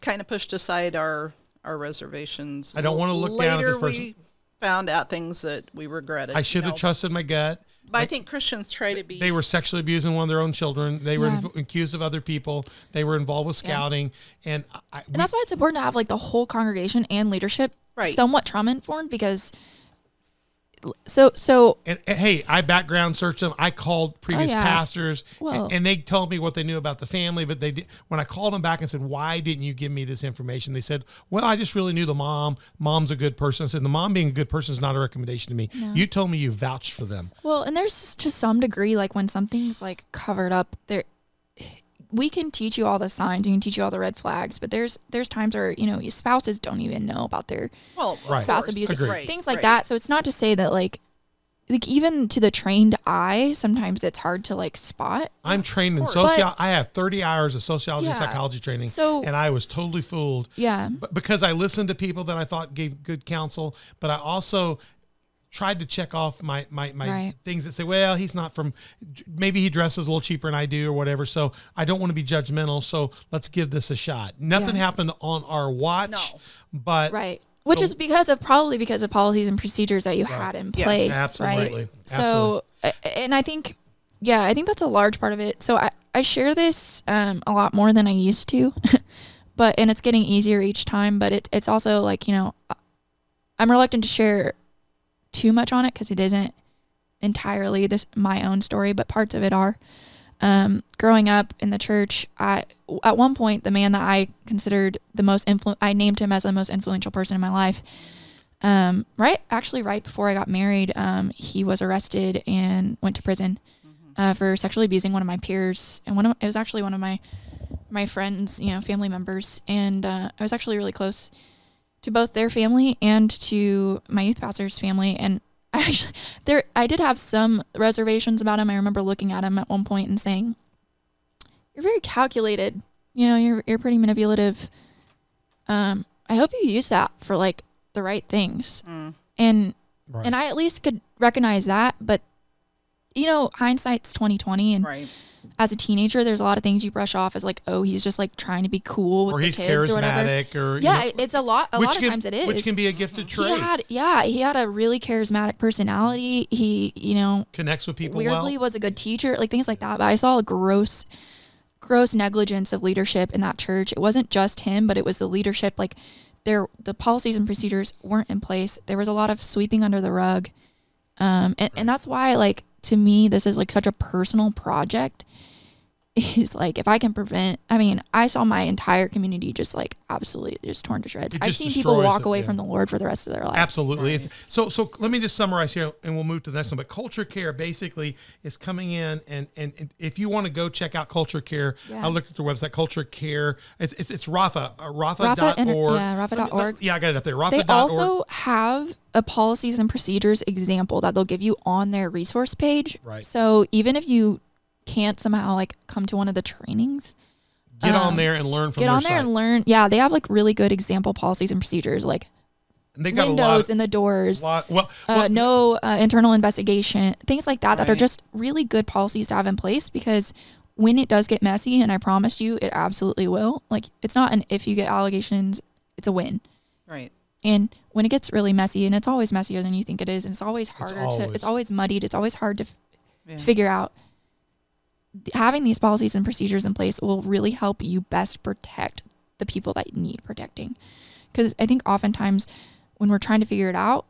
kind of pushed aside our our reservations. I don't wanna look down at Later this person. we found out things that we regretted. I should have know. trusted my gut. But I think Christians try to be. They were sexually abusing one of their own children. They were Yeah. inv- accused of other people. They were involved with scouting, and I, And that's why it's important to have like the whole congregation and leadership Right. somewhat trauma informed because so so And, and, hey, I background searched them. I called oh, previous Oh, yeah. pastors, Well- and, and they told me what they knew about the family. But they did, when I called them back and said, "Why didn't you give me this information?" They said, "Well, I just really knew the mom. Mom's a good person." I said, "The mom being a good person is not a recommendation to me. You told me you vouched for them." well and there's to some degree like when something's like covered up there we can teach you all the signs we can teach you all the red flags but there's there's times where you know your spouses don't even know about their well, Right. spouse course. abuse Agreed. Things like right. that so it's not to say that like like even to the trained eye sometimes it's hard to like spot I'm trained in course. socio. I have 30 hours of sociology and psychology training, So- and I was totally fooled. yeah But because I listened to people that I thought gave good counsel, but I also tried to check off my my, my Right. things that say, well, he's not from maybe he dresses a little cheaper than I do or whatever. So I don't want to be judgmental. So let's give this a shot. Nothing Yeah. happened on our watch, No. but Right. Which is because of probably because of policies and procedures that you had in Yes. place, Absolutely. right? So, and I think, yeah, I think that's a large part of it. So I, I share this um, a lot more than I used to, but and it's getting easier each time. But it, it's also like you know, I'm reluctant to share too much on it because it isn't entirely this my own story, but parts of it are. Um, growing up in the church, I at one point the man that I considered the most influ I named him as the most influential person in my life. Um, right, actually, right before I got married, um, he was arrested and went to prison uh, for sexually abusing one of my peers, and one of it was actually one of my my friends, you know, family members, and uh, I was actually really close to both their family and to my youth pastor's family, and I actually there I did have some reservations about him. I remember looking at him at one point and saying, "You're very calculated. You know, you're you're pretty manipulative. Um, I hope you use that for like the right things." Mm. And Right. and I at least could recognize that, but you know, hindsight's twenty twenty, and Right. As a teenager, there's a lot of things you brush off as like, oh, he's just like trying to be cool with or the he's kids or whatever. charismatic, or, you Yeah, know, it's a lot. A lot of can, times it is. which can be a gifted trait. He had, yeah, he had a really charismatic personality. He, you know, Connects with people weirdly well. was a good teacher, like things like that. But I saw a gross, gross negligence of leadership in that church. It wasn't just him, but it was the leadership. Like there, the policies and procedures weren't in place. There was a lot of sweeping under the rug, um, and and that's why, like to me, this is like such a personal project. Is like if I can prevent. I mean, I saw my entire community just like absolutely just torn to shreds. It I've seen people walk it, away yeah. from the Lord for the rest of their life. Absolutely. It's- So, so let me just summarize here, and we'll move to the next one. But Culture Care basically is coming in, and and, and if you want to go check out Culture Care, Yeah. I looked at their website, Culture Care. It's it's, it's Rapha, uh, Rapha Rapha.org. Inter- yeah, Rapha.org. Yeah, I got it up there. Rapha. They also have a policies and procedures example that they'll give you on their resource page. Right. So even if you can't somehow like come to one of the trainings, get on um, there and learn from get their on there site. and learn. Yeah, they have like really good example policies and procedures, like they got a lot. windows in the doors, lot well, uh, no uh, internal investigation, things like that, that are just really good policies to have in place because when it does get messy, and I promise you, it absolutely will. Like it's not an if you get allegations, it's a win. Right. And when it gets really messy, and it's always messier than you think it is, and it's always harder to, always. it's always muddied, it's always hard to f- Yeah. to figure out having these policies and procedures in place will really help you best protect the people that need protecting. Because I think oftentimes when we're trying to figure it out,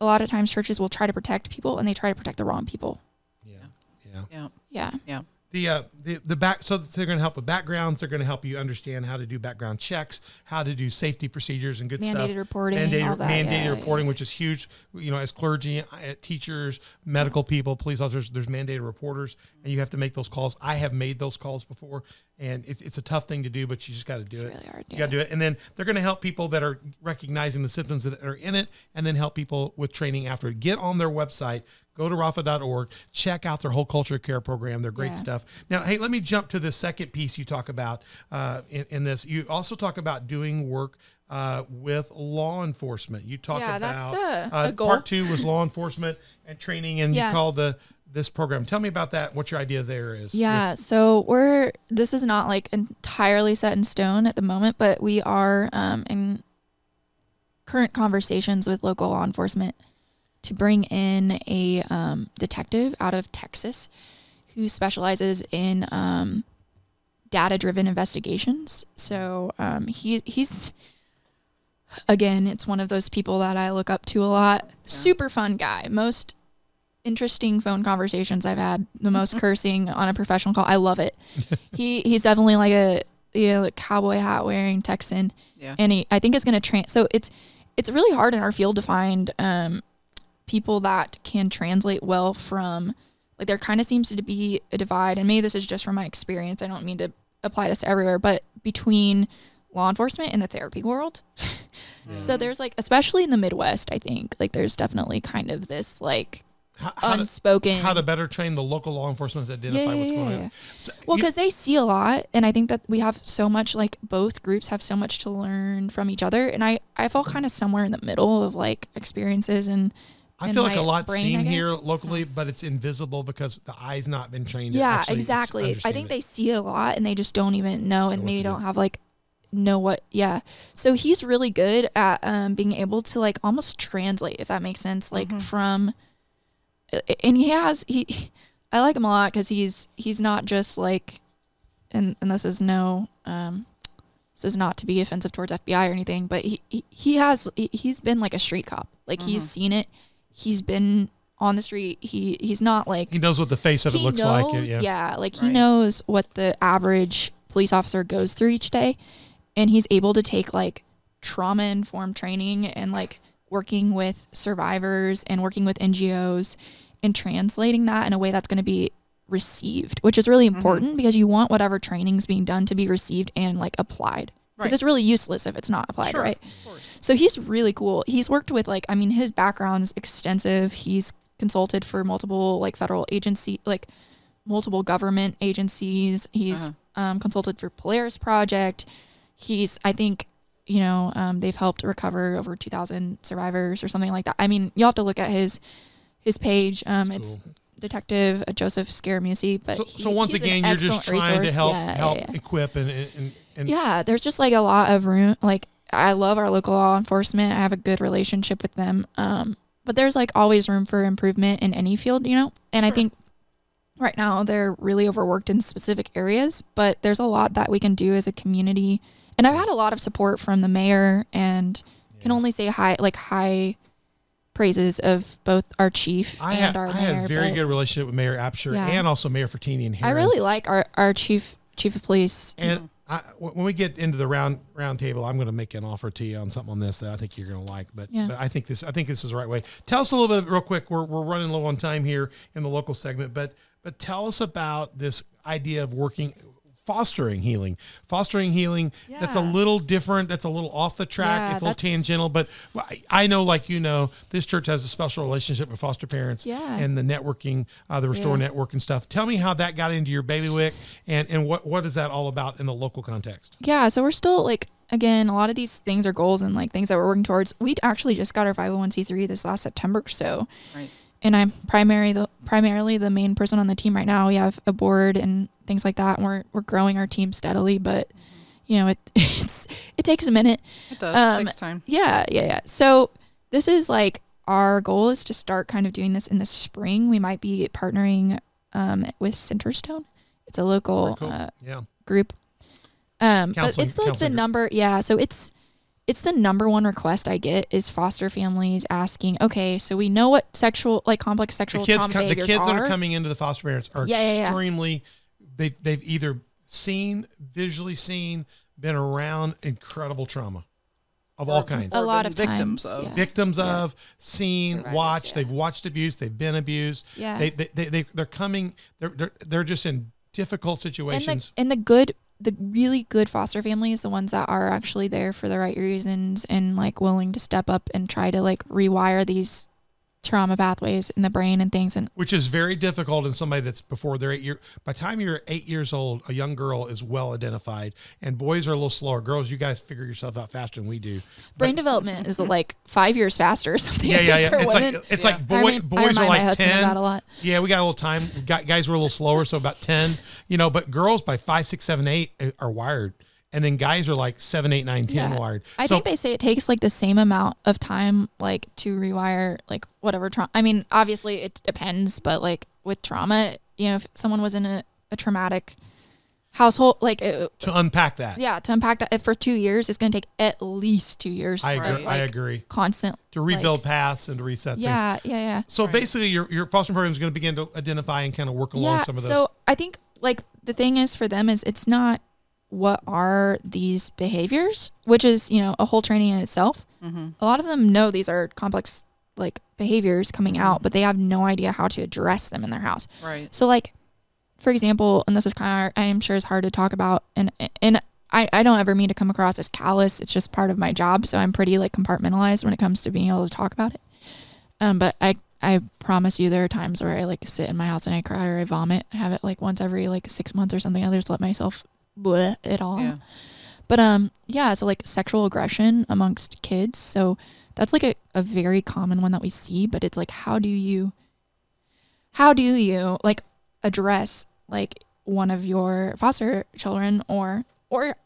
a lot of times churches will try to protect people and they try to protect the wrong people. Yeah. Yeah. Yeah. Yeah. The uh the the back so they're going to help with backgrounds. They're going to help you understand how to do background checks, how to do safety procedures and good Mandated stuff. reporting, mandated that, mandated yeah, reporting, yeah. which is huge. You know, as clergy, uh, teachers, medical people, police officers, there's mandated reporters, and you have to make those calls. I have made those calls before, and it's it's a tough thing to do, but you just got to do It's it. really hard, You got to do it, and then they're going to help people that are recognizing the symptoms that are in it, and then help people with training after. Get on their website, go to rapha.org, check out their whole culture care program. They're great Yeah. stuff. Now, hey, let me jump to the second piece you talk about uh, in, in this. You also talk about doing work uh, with law enforcement. You talk Yeah, about that's a- uh, a goal. part two was law enforcement and training, and Yeah. you call the this program. Tell me about that. What your idea there is? Yeah, so we're this is not like entirely set in stone at the moment, but we are um, in current conversations with local law enforcement to bring in a um, detective out of Texas who specializes in um, data-driven investigations. So um, he he's again, it's one of those people that I look up to a lot. Super fun guy. Most interesting phone conversations I've had. The most cursing on a professional call. I love it. he he's definitely like a you know, like cowboy hat wearing Texan, Yeah. and he I think it's going to trans. So it's it's really hard in our field to find um, people that can translate well from like there kind of seems to be a divide, and maybe this is just from my experience. I don't mean to apply this everywhere, but between law enforcement and the therapy world. So there's like, especially in the Midwest, I think like there's definitely kind of this like How, how, to, unspoken. how to better train the local law enforcement to identify Yeah, what's going yeah, on. So well, because they see a lot, and I think that we have so much like both groups have so much to learn from each other, and I I felt kind of somewhere in the middle of like experiences and. I feel like a lot brain, seen here locally, but it's invisible because the eye's not been trained. Yeah, actually exactly. I think it. they see it a lot and they just don't even know and maybe to do. don't have like know what yeah. So he's really good at um being able to like almost translate if that makes sense like from and he has he I like him a lot cuz he's he's not just like and and this is no um this is not to be offensive towards FBI or anything, but he he, he has he, he's been like a street cop. Like he's seen it. He's been on the street. He he's not like he knows what the face of it looks knows, like. Yeah. yeah. like he knows what the average police officer goes through each day, and he's able to take like trauma informed training and like working with survivors and working with NGOs and translating that in a way that's going to be received, which is really important because you want whatever training's being done to be received and like applied. Because Right. it's really useless if it's not applied, Sure, right? So he's really cool. He's worked with like I mean his background's extensive. He's consulted for multiple like federal agency like multiple government agencies. He's Uh-huh. um, consulted for Polaris Project. He's I think you know um, they've helped recover over 2,000 survivors or something like that. I mean you will have to look at his his page. Um, That's it's cool. Detective Joseph Scaramucci. But So, he- so once again, you're just trying to help Yeah, yeah, help yeah. equip and and, and Yeah, there's just like a lot of room. Like I love our local law enforcement. I have a good relationship with them. Um, but there's like always room for improvement in any field, you know. And I think right now they're really overworked in specific areas, but there's a lot that we can do as a community. And I've had a lot of support from the mayor, and can only say high like high praises of both our chief I and have our I mayor. have very good relationship with Mayor Absher Yeah. and also Mayor Frattini and I really like our our chief chief of police. And I, when we get into the round round table, I'm going to make an offer to you on something on this that I think you're going to like. But, Yeah. but I think this I think this is the right way. Tell us a little bit real quick. We're, we're running low on time here in the local segment, but but tell us about this idea of working fostering healing fostering healing that's a little different that's a little off the track Yeah, it's a little that's- tangential but I- i know like you know this church has a special relationship with foster parents Yeah. and the networking uh, the restore Yeah. network and stuff tell me how that got into your bailiwick and and what what is that all about in the local context yeah so we're still like again a lot of these things are goals and like things that we're working towards we actually just got our 501c3 this last september so Right. And i'm primary the primarily the main person on the team right now we have a board and things like that and we're, we're growing our team steadily but you know it it's it takes a minute It does. Um, takes time. yeah yeah yeah so this is like our goal is to start kind of doing this in the spring. We might be partnering um, with Centerstone. It's a local cool. uh, yeah. group. Um, but it's like the group. number, yeah. So it's it's the number one request I get is foster families asking, okay, so we know what sexual, like complex The sexual kids, trauma co- the behaviors kids that are. are coming into the foster parents are Yeah, yeah, yeah. extremely. They've they've either seen, visually seen, been around incredible trauma of all kinds. a lot been of victims times, of. yeah. victims Yeah. of, seen, Survivors, watched. yeah. They've watched abuse. They've been abused. Yeah. They they they, they they're coming. They're, they're they're just in difficult and the, situations. and the good the really good foster families the ones that are actually there for the right reasons and like willing to step up and try to like rewire these trauma pathways in the brain and things and which is very difficult in somebody that's before they're eight year. By the time you're eight years old, a young girl is well identified, and boys are a little slower. Girls, you guys figure yourself out faster than we do. brain development is like five years faster or something Yeah, yeah, yeah. It's women. like it's Yeah. like I boy, remind- I boys are like ten. a lot. Yeah, we got a little time. Guys were a little slower, so about ten. You know, but girls by five, six, seven, eight uh, are wired, and then guys are like seven, eight, nine, ten Yeah. wired. I so think they say it takes like the same amount of time, like to rewire, like whatever trauma. I mean, obviously it depends, but like with trauma, you know, if someone was in a, a traumatic household, like, it, to unpack that, yeah, to unpack that for two years, it's going to take at least two years. I agree. I like, agree. Constant. To rebuild like- paths and to reset things. Yeah, yeah, yeah. So Right. basically, your your foster program is going to begin to identify and kind of work along yeah. some of those. So I think like the thing is for them is it's not what are these behaviors, which is you know a whole training in itself. Mm-hmm. a lot of them know these are complex like behaviors coming out, but they have no idea how to address them in their house. Right. So like for example, and this is kind of I'm sure is hard to talk about and and I, I don't ever mean to come across as callous. It's just part of my job, so I'm pretty like compartmentalized when it comes to being able to talk about it. Um, but I I promise you there are times where I like sit in my house and I cry or I vomit. I have it like once every like six months or something. I just let myself bleh it all. Yeah. But um yeah, so like sexual aggression amongst kids. So that's like a, a very common one that we see, but it's like how do you how do you like address like one of your foster children or or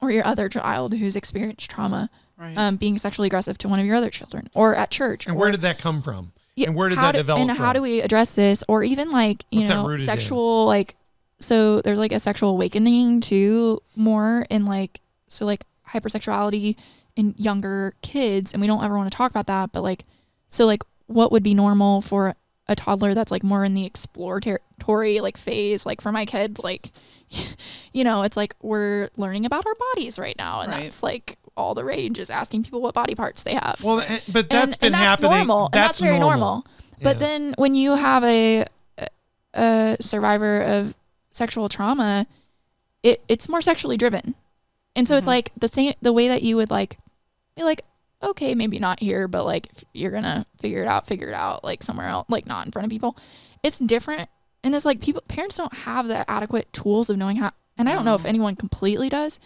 or your other child who's experienced trauma Right. um being sexually aggressive to one of your other children or at church and or- where did that come from? yeah, and where did that do- develop And how do we address this? Or even like, you What's know, rooted in? sexual like so there's like a sexual awakening too more in like so like hypersexuality in younger kids and we don't ever want to talk about that, but like so like what would be normal for a toddler that's like more in the exploratory like phase like for my kids like you know it's like we're learning about our bodies right now and Right. that's like all the rage is asking people what body parts they have Well, eh, but that's and, been and that's happening. normal. and that's very normal. But Yeah. then when you have a a survivor of sexual trauma, it it's more sexually driven, and so it's Mhm. like the same the way that you would like be like okay maybe not here but like if you're gonna figure it out figure it out like somewhere else like not in front of people. It's different. And it's like people parents don't have the adequate tools of knowing how and i don't know if anyone completely does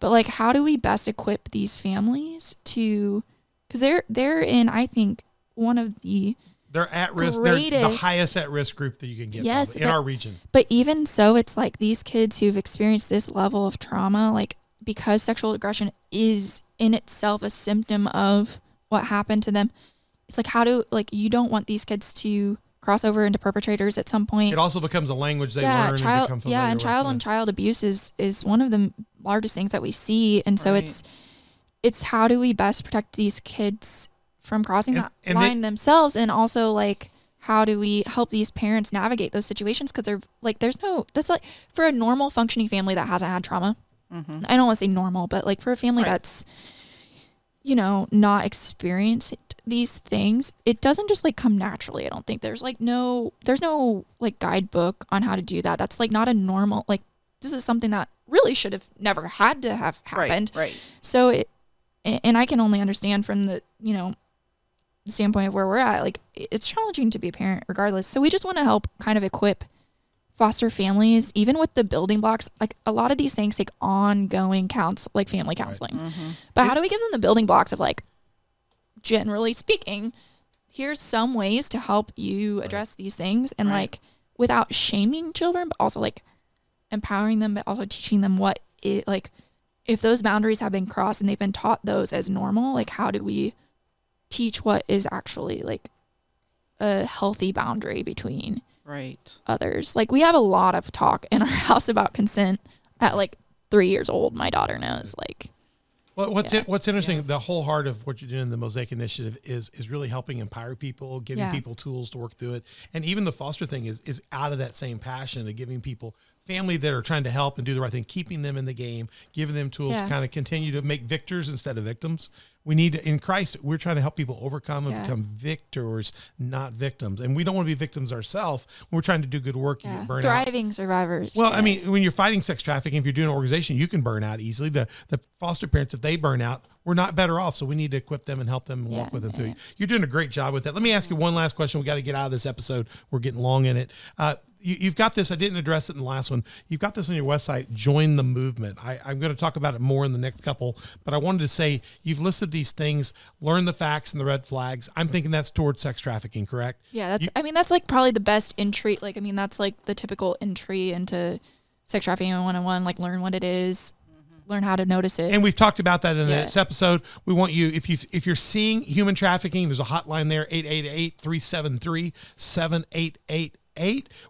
but like how do we best equip these families to because they're they're in i think one of the They're at risk. They're the highest at risk group that you can get Yes, probably in but- our region. But even so, it's like these kids who've experienced this level of trauma, like because sexual aggression is in itself a symptom of what happened to them. It's like how do like you don't want these kids to cross over into perpetrators at some point. It also becomes a language they yeah, learn child. and become Yeah, familiar and with. child on child abuse is is one of the largest things that we see, and so Right. it's it's how do we best protect these kids from crossing And- that and they- line themselves, and also like how do we help these parents navigate those situations because they're like there's no that's like for a normal functioning family that hasn't had trauma Mm-hmm. i don't want to say normal but like for a family Right. that's you know not experienced these things it doesn't just like come naturally i don't think there's like no there's no like guidebook on how to do that that's like not a normal like this is something that really should have never had to have happened Right. Right. so it, and I can only understand from the, you know, standpoint of where we're at, like it's challenging to be a parent regardless. So we just want to help kind of equip foster families, even with the building blocks. Like a lot of these things take ongoing counts, like family counseling. Mm-hmm. But how do we give them the building blocks of like, generally speaking, here's some ways to help you address these things and Right. like without shaming children, but also like empowering them, but also teaching them what it like if those boundaries have been crossed and they've been taught those as normal, like how do we teach what is actually like a healthy boundary between Right. others. Like we have a lot of talk in our house about consent at like three years old. My daughter knows. Like Well, what's Yeah. it, what's interesting, the whole heart of what you're doing in the Mosaic Initiative is is really helping empower people, giving Yeah. people tools to work through it, and even the foster thing is is out of that same passion of giving people family that are trying to help and do the right thing, keeping them in the game, giving them tools Yeah. to kind of continue to make victors instead of victims. We need to, in Christ, we're trying to help people overcome and Yeah. become victors, not victims, and we don't want to be victims ourselves. We're trying to do good work, you yeah, burned out. thriving survivors. Well. I mean, when you're fighting sex trafficking, if you're doing an organization, you can burn out easily. The the foster parents, if they burn out, we're not better off. So we need to equip them and help them and walk with them through. You're doing a great job with that. Let me ask you one last question. We got to get out of this episode. We're getting long in it. Uh, you, you've got this. I didn't address it in the last one. You've got this on your website. Join the movement. I, I'm going to talk about it more in the next couple, but I wanted to say you've listed these things. Learn the facts and the red flags. I'm thinking that's towards sex trafficking, correct? yeah, that's. you- I mean, that's like probably the best entry. Like, I mean, that's like the typical entry into sex trafficking 101. Like, learn what it is, mm-hmm. learn how to notice it. And we've talked about that in Yeah. this episode. We want you if you if you're seeing human trafficking, there's a hotline there 888-373-7888.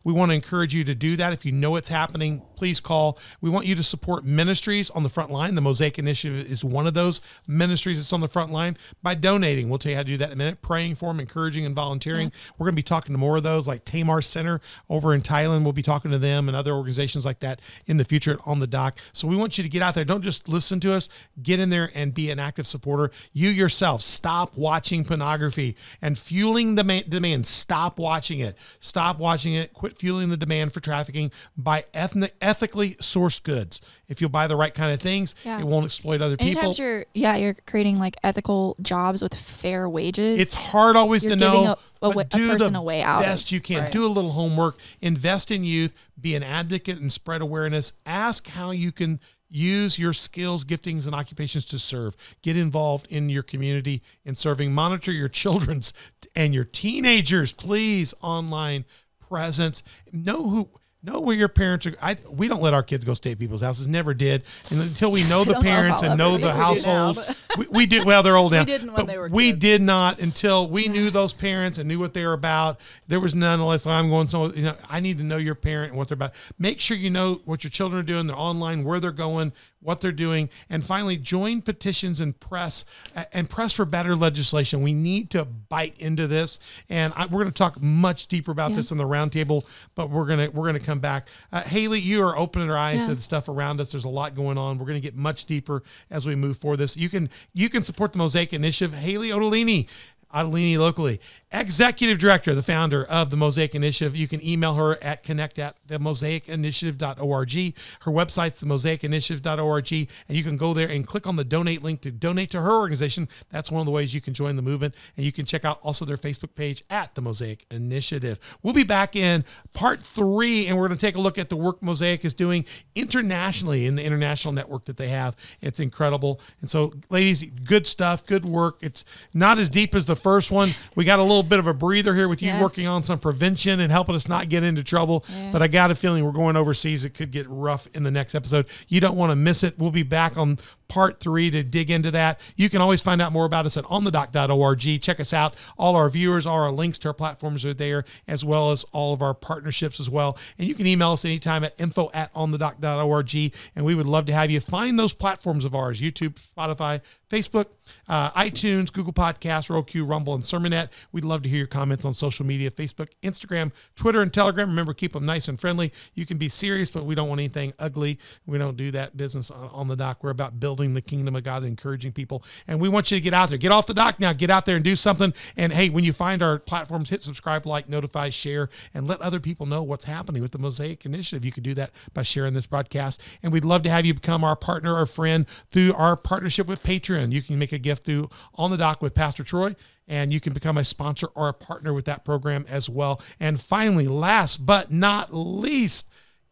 We want to encourage you to do that. If you know it's happening, please call. We want you to support ministries on the front line. The Mosaic Initiative is one of those ministries that's on the front line by donating. We'll tell you how to do that in a minute. Praying for them, encouraging and volunteering. We're going to be talking to more of those like Tamar Center over in Thailand. We'll be talking to them and other organizations like that in the future on the dock. So we want you to get out there. Don't just listen to us. Get in there and be an active supporter. You yourself, stop watching pornography and fueling the ma- demand. Stop watching it. Stop watching it. Quit fueling the demand for trafficking. by ethnic, ethically sourced goods. If you'll buy the right kind of things, Yeah. it won't exploit other people. You're, yeah, you're creating like ethical jobs with fair wages. It's hard always You're to know, a- a but wa- a do person the a way out of- best you can. Right. Do a little homework. Invest in youth. Be an advocate and spread awareness. Ask how you can use your skills, giftings, and occupations to serve. Get involved in your community in serving. Monitor your children's and your teenagers, please. Online presence. Know who. Know where your parents are. I, we don't let our kids go stay at people's houses. Never did. And until we know the don't know parents and know the We do now, household, we, we did. Well, they're old now. didn't when they were we kids. did not until we knew those parents and knew what they were about. There was none unless I'm going so you know I need to know your parent and what they're about. Make sure you know what your children are doing. They're online, where they're going, what they're doing, and finally join petitions and press and press for better legislation. We need to bite into this, and I, we're going to talk much deeper about Yeah. this in the roundtable. But we're gonna we're gonna come back. Uh, Haley, you are opening our eyes Yeah. to the stuff around us. There's a lot going on. We're going to get much deeper as we move forward. This you can you can support the Mosaic Initiative. Haley Ottolini. Ottolini locally, executive director, the founder of the Mosaic Initiative. You can email her at connect at the mosaicinitiative.org. Her website's the mosaicinitiative.org, and you can go there and click on the donate link to donate to her organization. That's one of the ways you can join the movement, and you can check out also their Facebook page at the Mosaic Initiative. We'll be back in part three, and we're going to take a look at the work Mosaic is doing internationally in the international network that they have. It's incredible. And so, ladies, good stuff, good work. It's not as deep as the first one. We got a little bit of a breather here with you Yeah. working on some prevention and helping us not get into trouble. Yeah. But I got a feeling we're going overseas. It could get rough in the next episode. You don't want to miss it. We'll be back on part three to dig into that. You can always find out more about us at onthedoc.org. Check us out. All our viewers, all our links to our platforms are there, as well as all of our partnerships as well. And you can email us anytime at info at onthedoc.org. And we would love to have you find those platforms of ours YouTube, Spotify, Facebook, uh, iTunes, Google Podcasts, Roku, Rumble, and Sermonet. We'd love to hear your comments on social media Facebook, Instagram, Twitter, and Telegram. Remember, keep them nice and friendly. You can be serious, but we don't want anything ugly. We don't do that business on, on the dock. We're about building the kingdom of God encouraging people. And we want you to get out there. Get off the dock now. Get out there and do something. And hey, when you find our platforms, hit subscribe, like, notify, share, and let other people know what's happening with the Mosaic Initiative. You could do that by sharing this broadcast. And we'd love to have you become our partner or friend through our partnership with Patreon. You can make a gift through On the Dock with Pastor Troy and you can become a sponsor or a partner with that program as well. And finally, last but not least,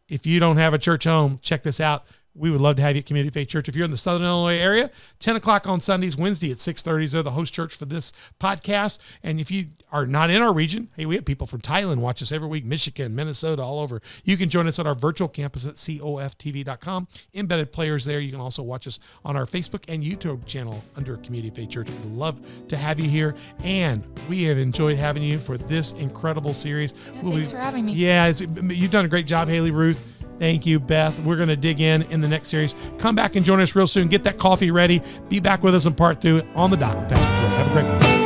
if you don't have a church home, check this out. We would love to have you at Community Faith Church. If you're in the Southern Illinois area, 10 o'clock on Sundays, Wednesday at 6.30 is the host church for this podcast. And if you are not in our region, hey, we have people from Thailand watch us every week, Michigan, Minnesota, all over. You can join us at our virtual campus at coftv.com. Embedded players there. You can also watch us on our Facebook and YouTube channel under Community Faith Church. We'd love to have you here. And we have enjoyed having you for this incredible series. Yeah, We'll thanks be- for having me. Yeah, you've done a great job, Haley Ruth. Thank you, Beth. We're going to dig in in the next series. Come back and join us real soon. Get that coffee ready. Be back with us in part two on the dock with Pastor Troy. Have a great one.